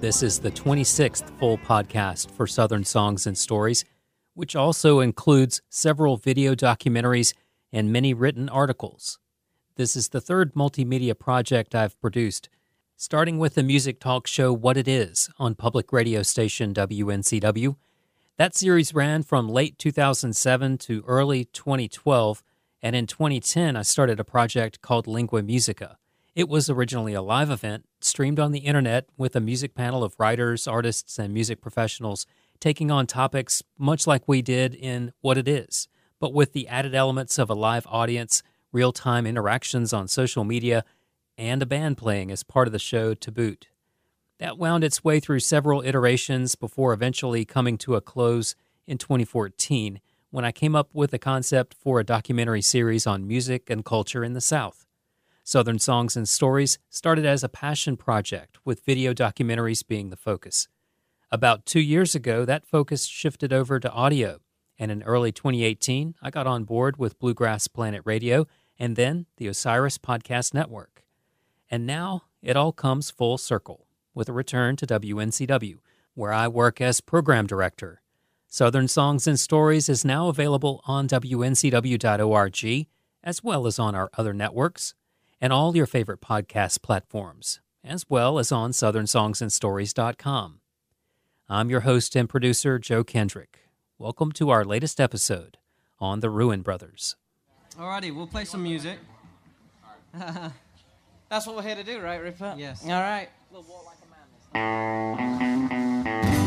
This is the 26th full podcast for Southern Songs and Stories, which also includes several video documentaries and many written articles. This is the third multimedia project I've produced, starting with the music talk show What It Is on public radio station WNCW. That series ran from late 2007 to early 2012, and in 2010 I started a project called Lingua Musica. It was originally a live event streamed on the internet with a music panel of writers, artists, and music professionals taking on topics much like we did in What It Is, but with the added elements of a live audience, real time interactions on social media, and a band playing as part of the show to boot. That wound its way through several iterations before eventually coming to a close in 2014 when I came up with a concept for a documentary series on music and culture in the South. Southern Songs and Stories started as a passion project, with video documentaries being the focus. About two years ago, that focus shifted over to audio, and in early 2018, I got on board with Bluegrass Planet Radio and then the Osiris Podcast Network. And now it all comes full circle with a return to WNCW, where I work as program director. Southern Songs and Stories is now available on WNCW.org, as well as on our other networks and all your favorite podcast platforms, as well as on SouthernSongsandStories.com. I'm your host and producer, Joe Kendrick. Welcome to our latest episode on the Ruen Brothers. Alrighty, we'll play some music. That's what we're here to do, right, Ripper? Yes. All right. Not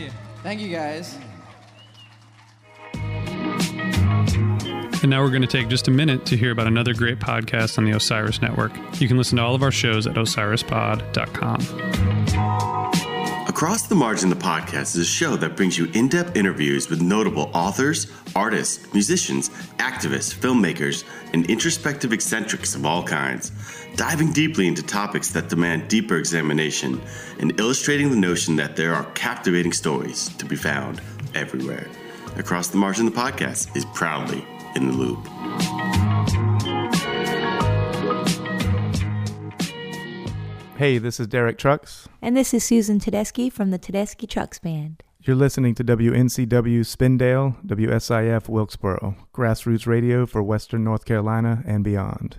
you. Thank you, guys. And now we're going to take just a minute to hear about another great podcast on the Osiris Network. You can listen to all of our shows at osirispod.com. Across the Margin, the podcast is a show that brings you in depth interviews with notable authors, artists, musicians, activists, filmmakers, and introspective eccentrics of all kinds, diving deeply into topics that demand deeper examination and illustrating the notion that there are captivating stories to be found everywhere. Across the Margin, the podcast is proudly in the loop. Hey, this is Derek Trucks. And this is Susan Tedeschi from the Tedeschi Trucks Band. You're listening to WNCW Spindale, WSIF Wilkesboro, grassroots radio for Western North Carolina and beyond.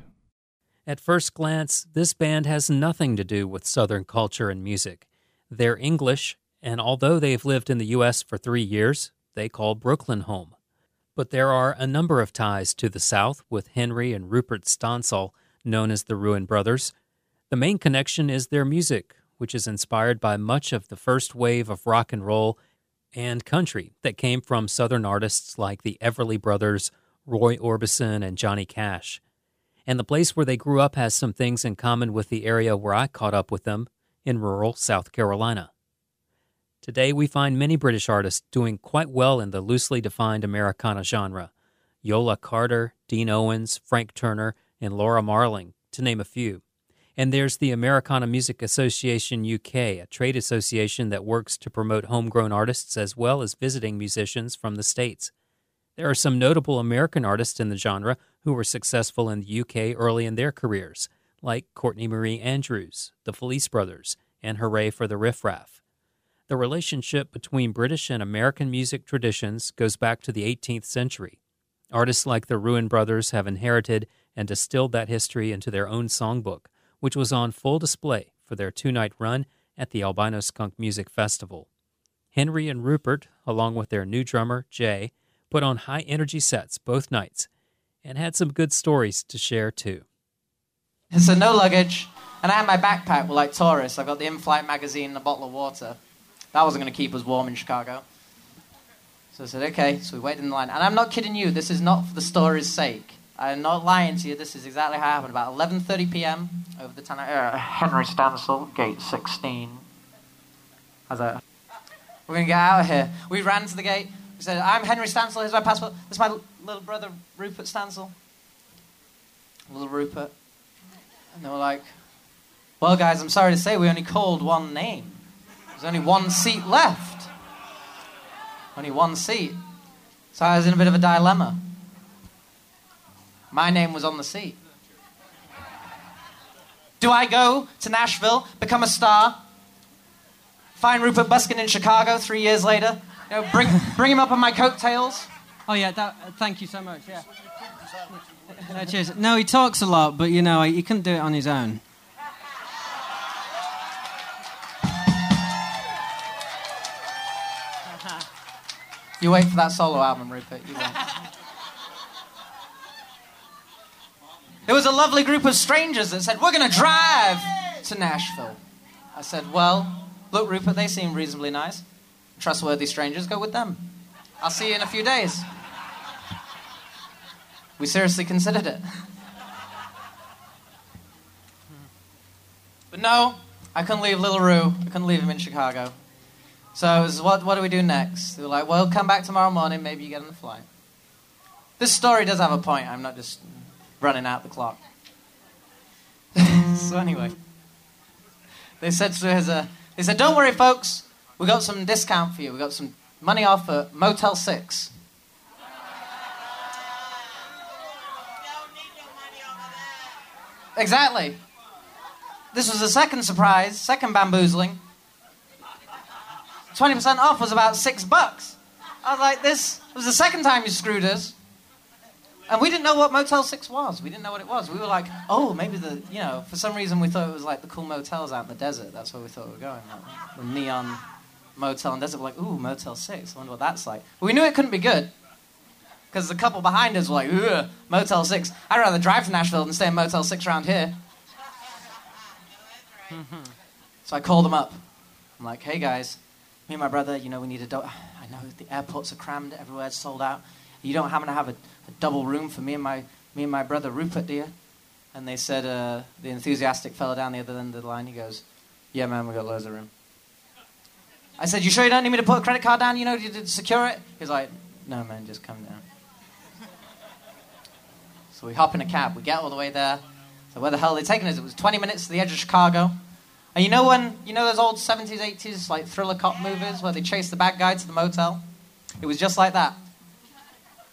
At first glance, this band has nothing to do with Southern culture and music. They're English, and although they've lived in the U.S. for three years, they call Brooklyn home. But there are a number of ties to the South with Henry and Rupert Stansall, known as the Ruen Brothers. The main connection is their music, which is inspired by much of the first wave of rock and roll and country that came from Southern artists like the Everly Brothers, Roy Orbison, and Johnny Cash. And the place where they grew up has some things in common with the area where I caught up with them in rural South Carolina. Today, we find many British artists doing quite well in the loosely defined Americana genre Yola Carter, Dean Owens, Frank Turner, and Laura Marling, to name a few. And there's the Americana Music Association UK, a trade association that works to promote homegrown artists as well as visiting musicians from the States. There are some notable American artists in the genre who were successful in the UK early in their careers, like Courtney Marie Andrews, the Felice Brothers, and Hooray for the Riff Raff. The relationship between British and American music traditions goes back to the 18th century. Artists like the Ruen Brothers have inherited and distilled that history into their own songbook, which was on full display for their two night run at the Albino Skunk Music Festival. Henry and Rupert, along with their new drummer, Jay, put on high energy sets both nights and had some good stories to share too. So no luggage, and I had my backpack with like tourists. I got the in-flight magazine and a bottle of water. That wasn't going to keep us warm in Chicago. So I said, okay. So we waited in line, and I'm not kidding you. This is not for the story's sake. I'm not lying to you. This is exactly how it happened. About 11:30 p.m. over the tunnel. Uh, Henry Stansall, gate 16. How's that? We're gonna get out of here. We ran to the gate. We said, "I'm Henry Stansall. Here's my passport. This is my little brother Rupert Stansall." Little Rupert. And they were like, "Well, guys, I'm sorry to say, we only called one name. There's only one seat left. Only one seat." So I was in a bit of a dilemma. My name was on the seat. Do I go to Nashville, become a star, find Rupert Buskin in Chicago three years later, you know, bring, bring him up on my coattails? Oh yeah, that, uh, thank you so much. Yeah. No, cheers. No, he talks a lot, but you know he couldn't do it on his own. You wait for that solo album, Rupert. You wait. There was a lovely group of strangers that said, We're going to drive to Nashville. I said, Well, look, Rupert, they seem reasonably nice. Trustworthy strangers, go with them. I'll see you in a few days. We seriously considered it. But no, I couldn't leave Little Roo. I couldn't leave him in Chicago. So it was, what, what do we do next? They were like, well, come back tomorrow morning. Maybe you get on the flight. This story does have a point. I'm not just running out the clock. so anyway, they said to us, uh, they said, don't worry, folks. We got some discount for you. We got some money off at Motel 6. Exactly. This was the second surprise, second bamboozling. 20% off was about six bucks. I was like, this was the second time you screwed us. And we didn't know what Motel 6 was. We didn't know what it was. We were like, oh, maybe the, you know, for some reason we thought it was like the cool motels out in the desert. That's where we thought we were going. Like, the neon motel in the desert. We're like, ooh, Motel 6. I wonder what that's like. But we knew it couldn't be good. Because the couple behind us were like, ooh, Motel 6. I'd rather drive to Nashville than stay in Motel 6 around here. Mm-hmm. so I called them up. I'm like, hey guys, me and my brother, you know, we need a do- I know the airports are crammed, everywhere. everywhere's sold out. You don't happen to have a, a double room for me and my me and my brother Rupert, do you? And they said, uh, the enthusiastic fellow down the other end of the line, he goes, Yeah, man, we got loads of room. I said, You sure you don't need me to put a credit card down, you know, to secure it? He's like, No, man, just come down. So we hop in a cab, we get all the way there. So where the hell are they taking us? It was 20 minutes to the edge of Chicago. And you know when, you know those old 70s, 80s, like thriller cop movies where they chase the bad guy to the motel? It was just like that.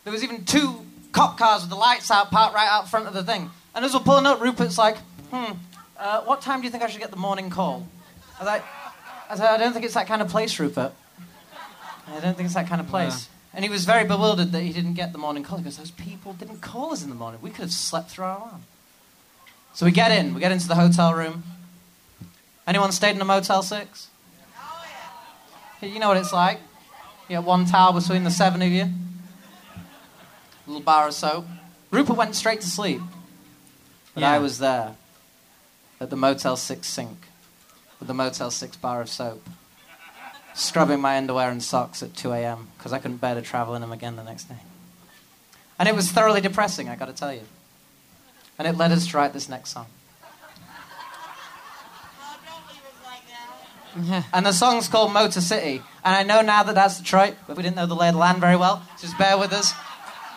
There was even two cop cars with the lights out, parked right out front of the thing. And as we're pulling up, Rupert's like, hmm, uh, what time do you think I should get the morning call? I was like, I, said, I don't think it's that kind of place, Rupert. I don't think it's that kind of place. And he was very bewildered that he didn't get the morning call because those people didn't call us in the morning. We could have slept through our alarm. So we get in, we get into the hotel room. Anyone stayed in a Motel 6? You know what it's like. You get one towel between the seven of you. A little bar of soap. Rupert went straight to sleep. But Yeah. I was there at the Motel 6 sink with the Motel 6 bar of soap, scrubbing my underwear and socks at 2 a.m. because I couldn't bear to travel in them again the next day. And it was thoroughly depressing, I got to tell you. And it led us to write this next song. And the song's called Motor City. And I know now that that's Detroit, but we didn't know the lay of the land very well. So just bear with us.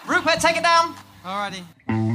Rupert, take it down. Alrighty.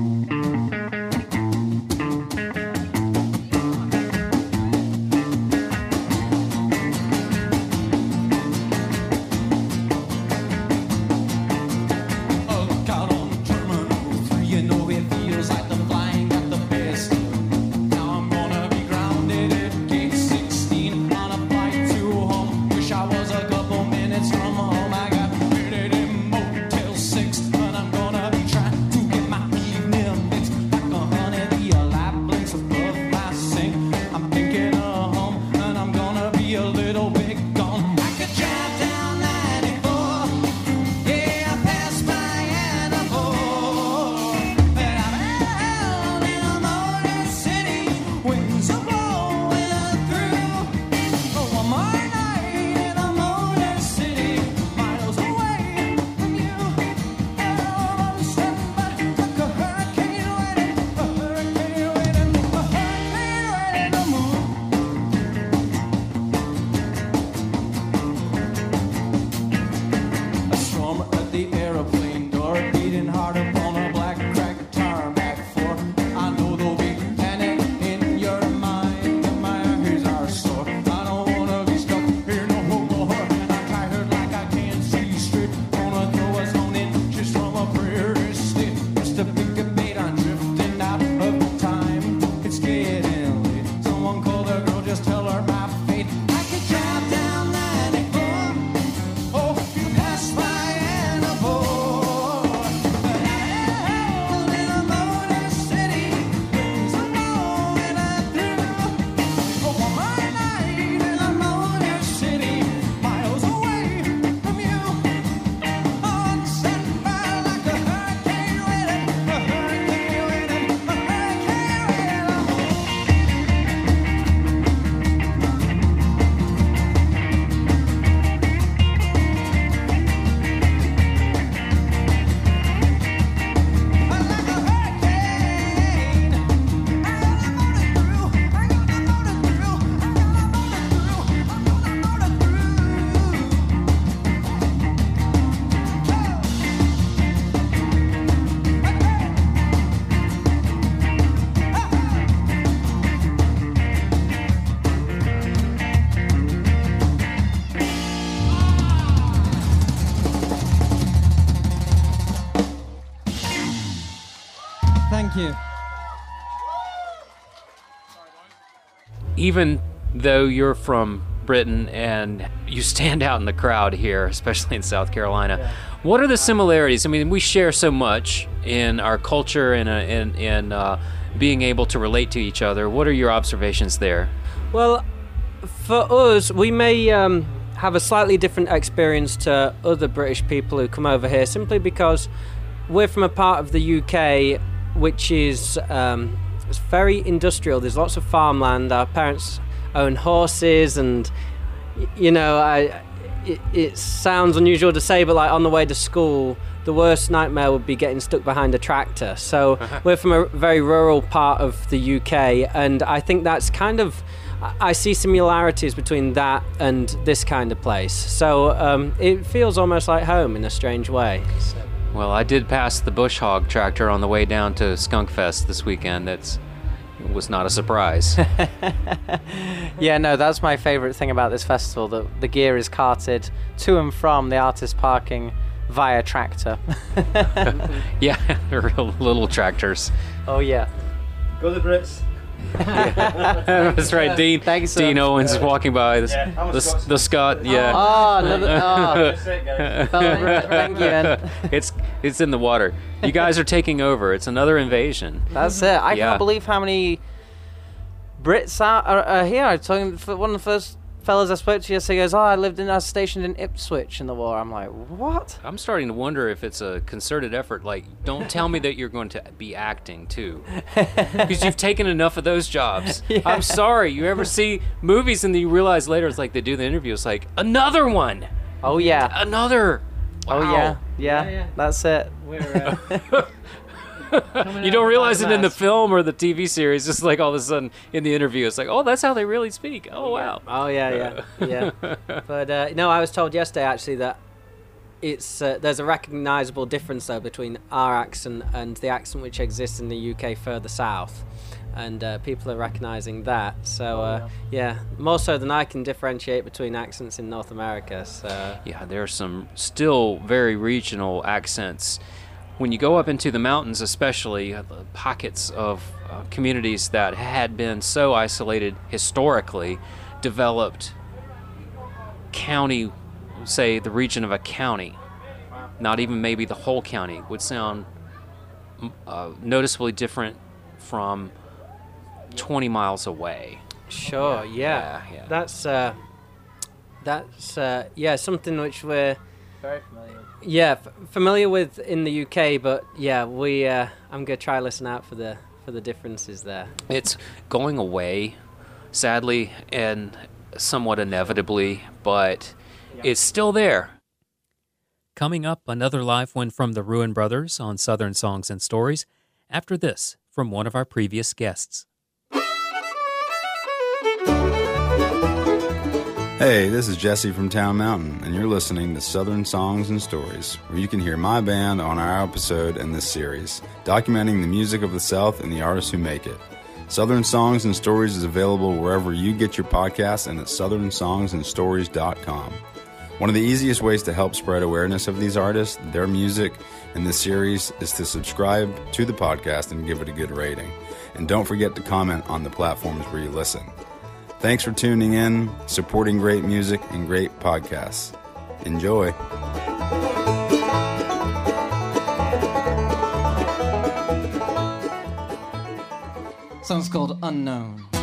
Even though you're from Britain and you stand out in the crowd here, especially in South Carolina, what are the similarities? I mean, we share so much in our culture and uh, in, in uh, being able to relate to each other. What are your observations there? Well, for us, we may um, have a slightly different experience to other British people who come over here simply because we're from a part of the UK which is um, it's very industrial. There's lots of farmland. Our parents own horses, and you know, I, it, it sounds unusual to say, but like on the way to school, the worst nightmare would be getting stuck behind a tractor. So we're from a very rural part of the UK, and I think that's kind of. I I see similarities between that and this kind of place. So um, it feels almost like home in a strange way. So. Well, I did pass the Bush Hog tractor on the way down to Skunk Fest this weekend. That's it was not a surprise. Yeah, no, that's my favourite thing about this festival. That the gear is carted to and from the artist parking via tractor. yeah, they're real little tractors. oh yeah. Go the Brits. That's right, Dean. Thanks, sir. Dean Owens walking by. The, Yeah, the, the Scot, yeah. Ah, ah. Oh, another, oh. That's it, guys. Oh, thank you, man. it's it's in the water. You guys are taking over. It's another invasion. That's it. I Yeah. can't believe how many Brits are, are, are here. I was talking for one of the first fellas I spoke to yesterday goes, "Oh, I lived in, I was stationed in Ipswich in the war." I'm like, "What?" I'm starting to wonder if it's a concerted effort. Like, don't tell me that you're going to be acting too, because you've taken enough of those jobs. I'm sorry. You ever see movies and then you realize later it's like they do the interview. It's like another one, Oh yeah. another. Oh yeah. Yeah. Yeah, yeah. That's it. We're, uh, You don't realize it in the film or the TV series. Just like all of a sudden in the interview, it's like, oh, that's how they really speak. Oh wow. Oh yeah, yeah, yeah. But uh, no, I was told yesterday actually that it's uh, there's a recognisable difference though between our accent and the accent which exists in the UK further south, and uh, people are recognising that. So uh, yeah, more so than I can differentiate between accents in North America. So Yeah, there are some still very regional accents. When you go up into the mountains, especially uh, the pockets of uh, communities that had been so isolated historically, developed county, say the region of a county, not even maybe the whole county, would sound uh, noticeably different from 20 miles away. sure, yeah, Yeah, yeah. that's uh, that's uh, yeah something which we're Very familiar. Yeah, f- familiar with in the UK, but yeah, we. Uh, I'm gonna try listen out for the for the differences there. It's going away, sadly and somewhat inevitably, but it's still there. Coming up, another live one from the Ruen Brothers on Southern Songs and Stories. After this, from one of our previous guests. Hey, this is Jesse from Town Mountain, and you're listening to Southern Songs and Stories, where you can hear my band on our episode in this series, documenting the music of the South and the artists who make it. Southern Songs and Stories is available wherever you get your podcasts and at southernsongsandstories.com. One of the easiest ways to help spread awareness of these artists, their music, and this series is to subscribe to the podcast and give it a good rating. And don't forget to comment on the platforms where you listen. Thanks for tuning in, supporting great music and great podcasts. Enjoy. Song's called Unknown.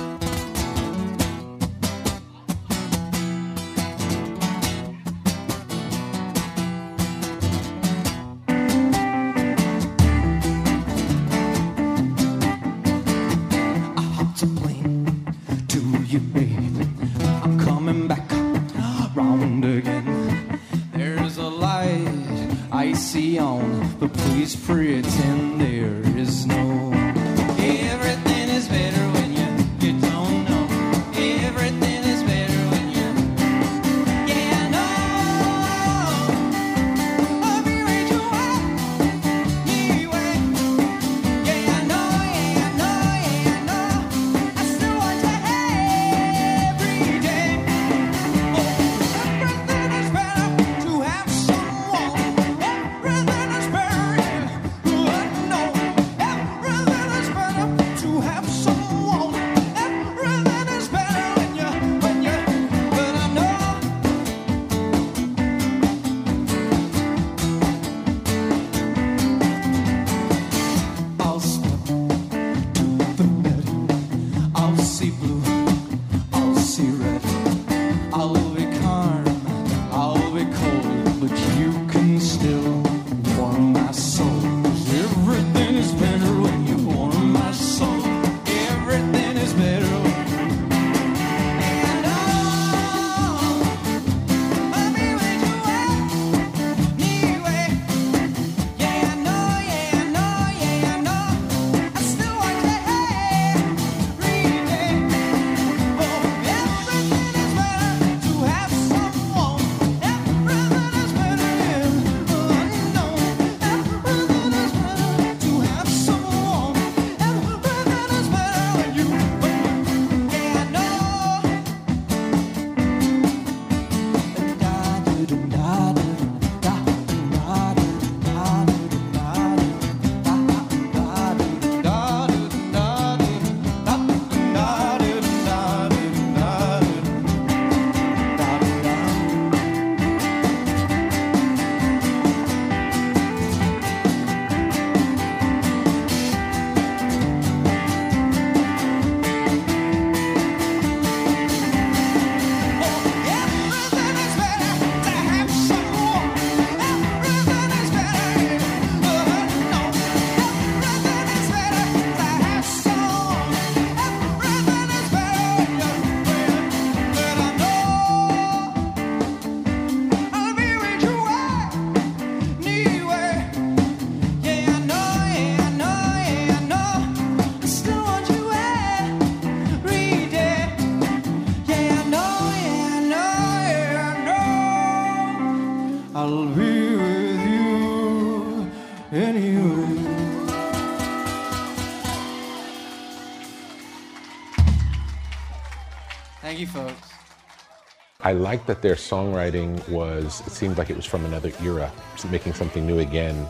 I liked that their songwriting was, it seemed like it was from another era, making something new again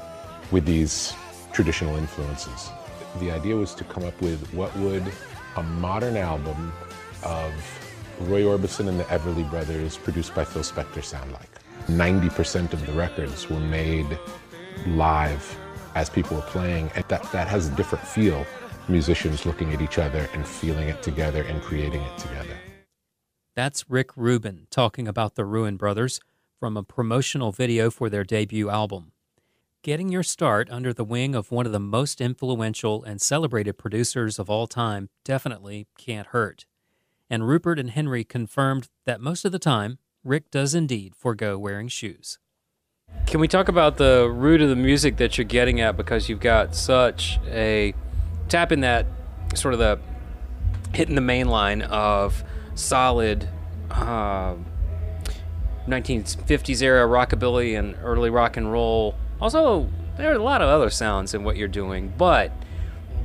with these traditional influences. The idea was to come up with what would a modern album of Roy Orbison and the Everly Brothers, produced by Phil Spector, sound like. 90% of the records were made live as people were playing, and that, that has a different feel. Musicians looking at each other and feeling it together and creating it together. That's Rick Rubin talking about the Ruen Brothers from a promotional video for their debut album. Getting your start under the wing of one of the most influential and celebrated producers of all time definitely can't hurt. And Rupert and Henry confirmed that most of the time, Rick does indeed forego wearing shoes. Can we talk about the root of the music that you're getting at because you've got such a tap in that sort of the hitting the main line of solid uh, 1950s era rockabilly and early rock and roll. Also, there are a lot of other sounds in what you're doing, but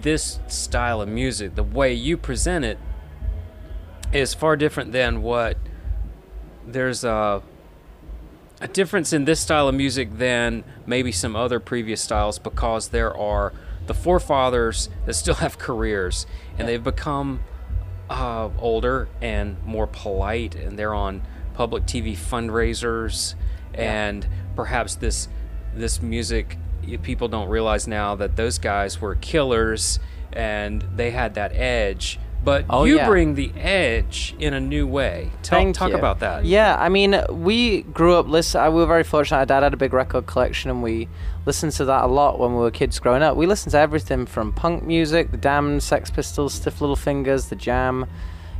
this style of music, the way you present it, is far different than what there's a a difference in this style of music than maybe some other previous styles because there are the forefathers that still have careers and they've become uh, older and more polite and they're on public TV fundraisers and perhaps this this music people don't realize now that those guys were killers and they had that edge but Oh, you yeah. bring the edge in a new way. Tell, Thank talk you. about that. Yeah, I mean, we grew up listen. We were very fortunate. Our dad had a big record collection, and we listened to that a lot when we were kids growing up. We listened to everything from punk music, the Damned, Sex Pistols, Stiff Little Fingers, the Jam,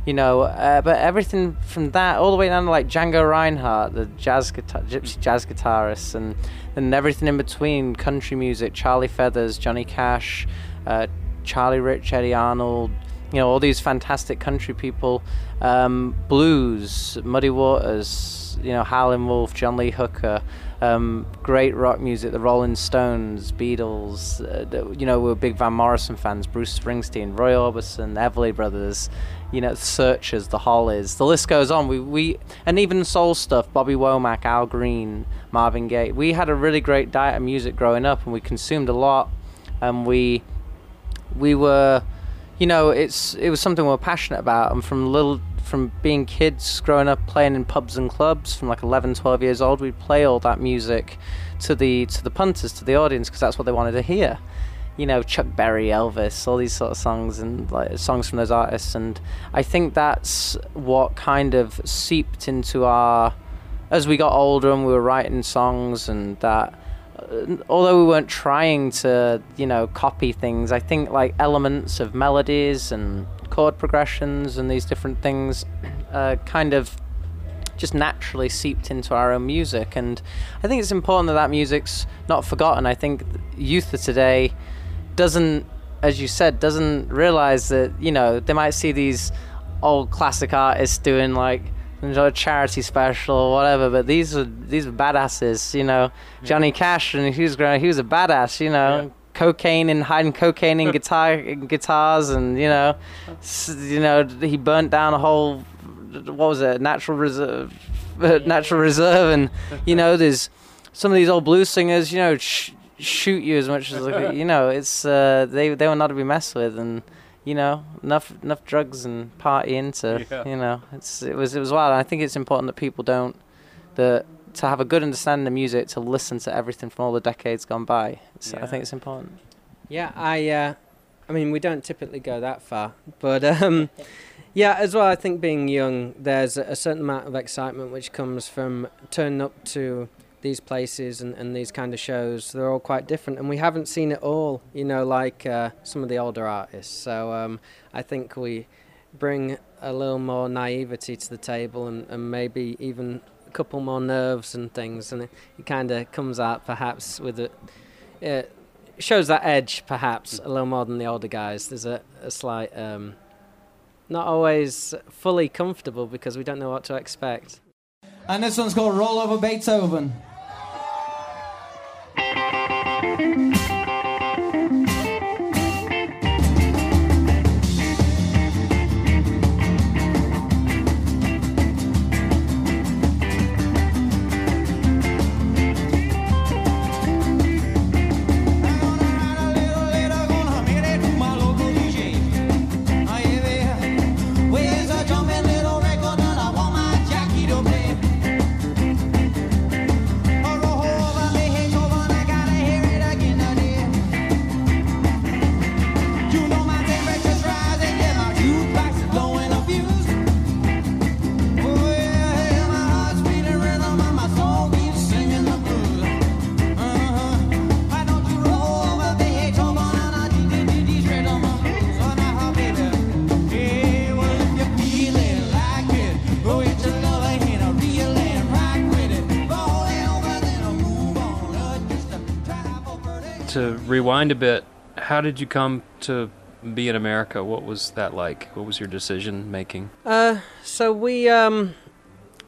you know, uh, but everything from that all the way down to like Django Reinhardt, the jazz guitar, gypsy jazz guitarist, and and everything in between, country music, Charlie Feathers, Johnny Cash, uh, Charlie Rich, Eddy Arnold, you know, all these fantastic country people, um, blues, Muddy Waters, you know, Howlin' Wolf, John Lee Hooker, um, great rock music, the Rolling Stones, Beatles, uh, you know, we are big Van Morrison fans, Bruce Springsteen, Roy Orbison, The Everly Brothers, you know, the Searchers, the Hollies, the list goes on. We, we, and even soul stuff, Bobby Womack, Al Green, Marvin Gaye. We had a really great diet of music growing up and we consumed a lot and we, we were you know it's it was something we are passionate about and from little from being kids growing up playing in pubs and clubs from like 11 12 years old we'd play all that music to the to the punters to the audience because that's what they wanted to hear. You know chuck berry elvis all these sort of songs and like songs from those artists and i think that's what kind of seeped into our as we got older and we were writing songs and that although we weren't trying to, you know, copy things, I think like elements of melodies and chord progressions and these different things uh, kind of just naturally seeped into our own music. And I think it's important that that music's not forgotten. I think youth of today doesn't, as you said, doesn't realize that, you know, they might see these old classic artists doing like a charity special or whatever, but these were these were badasses, you know. Johnny Cash and he was growing, he was a badass, you know. Cocaine and hiding cocaine in guitar in guitars, and you know, you know, he burnt down a whole what was it, natural reserve, natural reserve, and you know, there's some of these old blues singers, you know, sh- shoot you as much as you know, it's uh, they they were not to be messed with, and you know, enough enough drugs and partying to Yeah. you know, it's it was it was wild. And I think it's important that people don't that to have a good understanding of music to listen to everything from all the decades gone by. So I think it's important. Yeah, I, uh, I mean, we don't typically go that far, but um, yeah, as well. I think being young, there's a, a certain amount of excitement which comes from turning up to these places and, and these kind of shows. They're all quite different, and we haven't seen it all, you know, like uh, some of the older artists. So um, I think we bring a little more naivety to the table, and, and maybe even a couple more nerves and things, and it, it kind of comes out perhaps with a. It shows that edge, perhaps a little more than the older guys. There's a, a slight, um, not always fully comfortable because we don't know what to expect. And this one's called Roll Over Beethoven. Rewind a bit, how did you come to be in America? What was that like? What was your decision making? Uh, so we um,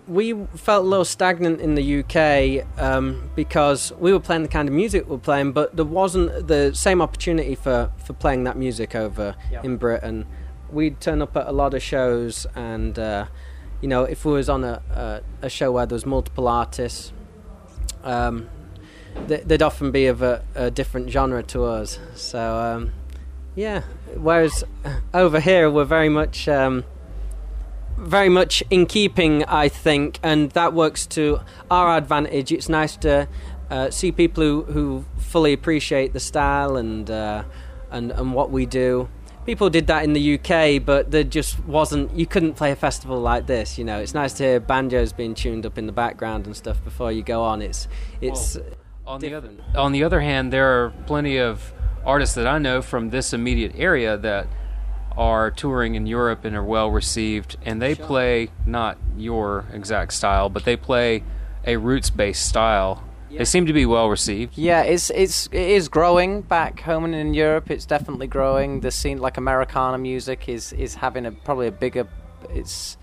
we felt a little stagnant in the UK um, because we were playing the kind of music we were playing, but there wasn't the same opportunity for, for playing that music over Yeah. in Britain. We'd turn up at a lot of shows, and uh, you know, if we was on a, a, a show where there was multiple artists, um, th- they'd often be of a, a different genre to us. So um, yeah, whereas over here we're very much. Um, very much in keeping, I think, and that works to our advantage. It's nice to uh, see people who, who fully appreciate the style and uh, and and what we do. People did that in the UK, but there just wasn't. You couldn't play a festival like this. You know, it's nice to hear banjos being tuned up in the background and stuff before you go on. It's it's on the other on the other hand, there are plenty of artists that I know from this immediate area that are touring in Europe and are well received, and they play not your exact style, but they play a roots-based style. They seem to be well received. Yeah, it's it's it is growing back home and in Europe. It's definitely growing. The scene like Americana music is is having a probably a bigger. It's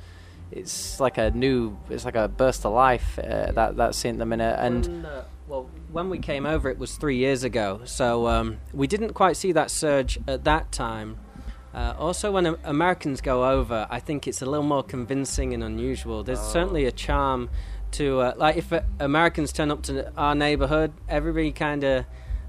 it's like a new. It's like a burst of life. Uh, that that scene at the minute and. When, uh, well, when we came over, it was three years ago, so um, we didn't quite see that surge at that time. Uh, also, when Am- Americans go over, I think it's a little more convincing and unusual. There's certainly a charm to, uh, like, if uh, Americans turn up to our neighborhood, everybody kind of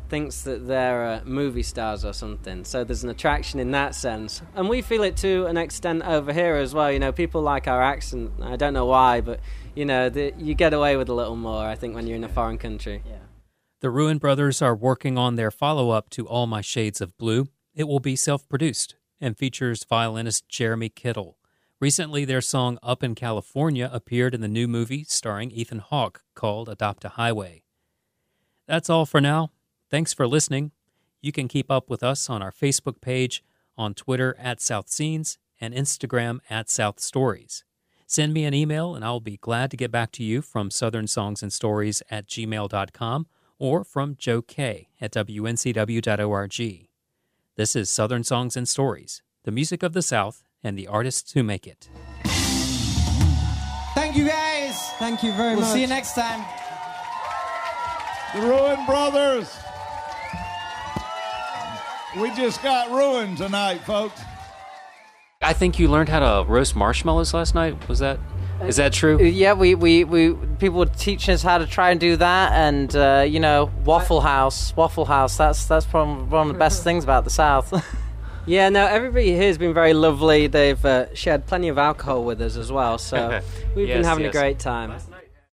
thinks that they're uh, movie stars or something. So there's an attraction in that sense, and we feel it to an extent over here as well. You know, people like our accent. I don't know why, but you know, the, you get away with a little more. I think when you're in a foreign country. Yeah. The Ruen Brothers are working on their follow up to All My Shades of Blue. It will be self produced and features violinist Jeremy Kittel. Recently, their song Up in California appeared in the new movie starring Ethan Hawke called Adopt a Highway. That's all for now. Thanks for listening. You can keep up with us on our Facebook page, on Twitter at South Scenes, and Instagram at South Stories. Send me an email and I'll be glad to get back to you from Southern Songs and Stories at gmail.com or from Joe K at WNCW.org. This is Southern Songs and Stories, the music of the South and the artists who make it. Thank you guys. Thank you very much. we'll much. see you next time. The Ruen Brothers. We just got ruined tonight, folks. I think you learned how to roast marshmallows last night. Was that is that true? Yeah, we, we, we people were teaching us how to try and do that, and uh, you know, Waffle House, Waffle House. That's that's probably one of the best things about the South. Yeah, no, everybody here has been very lovely. They've uh, shared plenty of alcohol with us as well, so we've been having yes. a great time.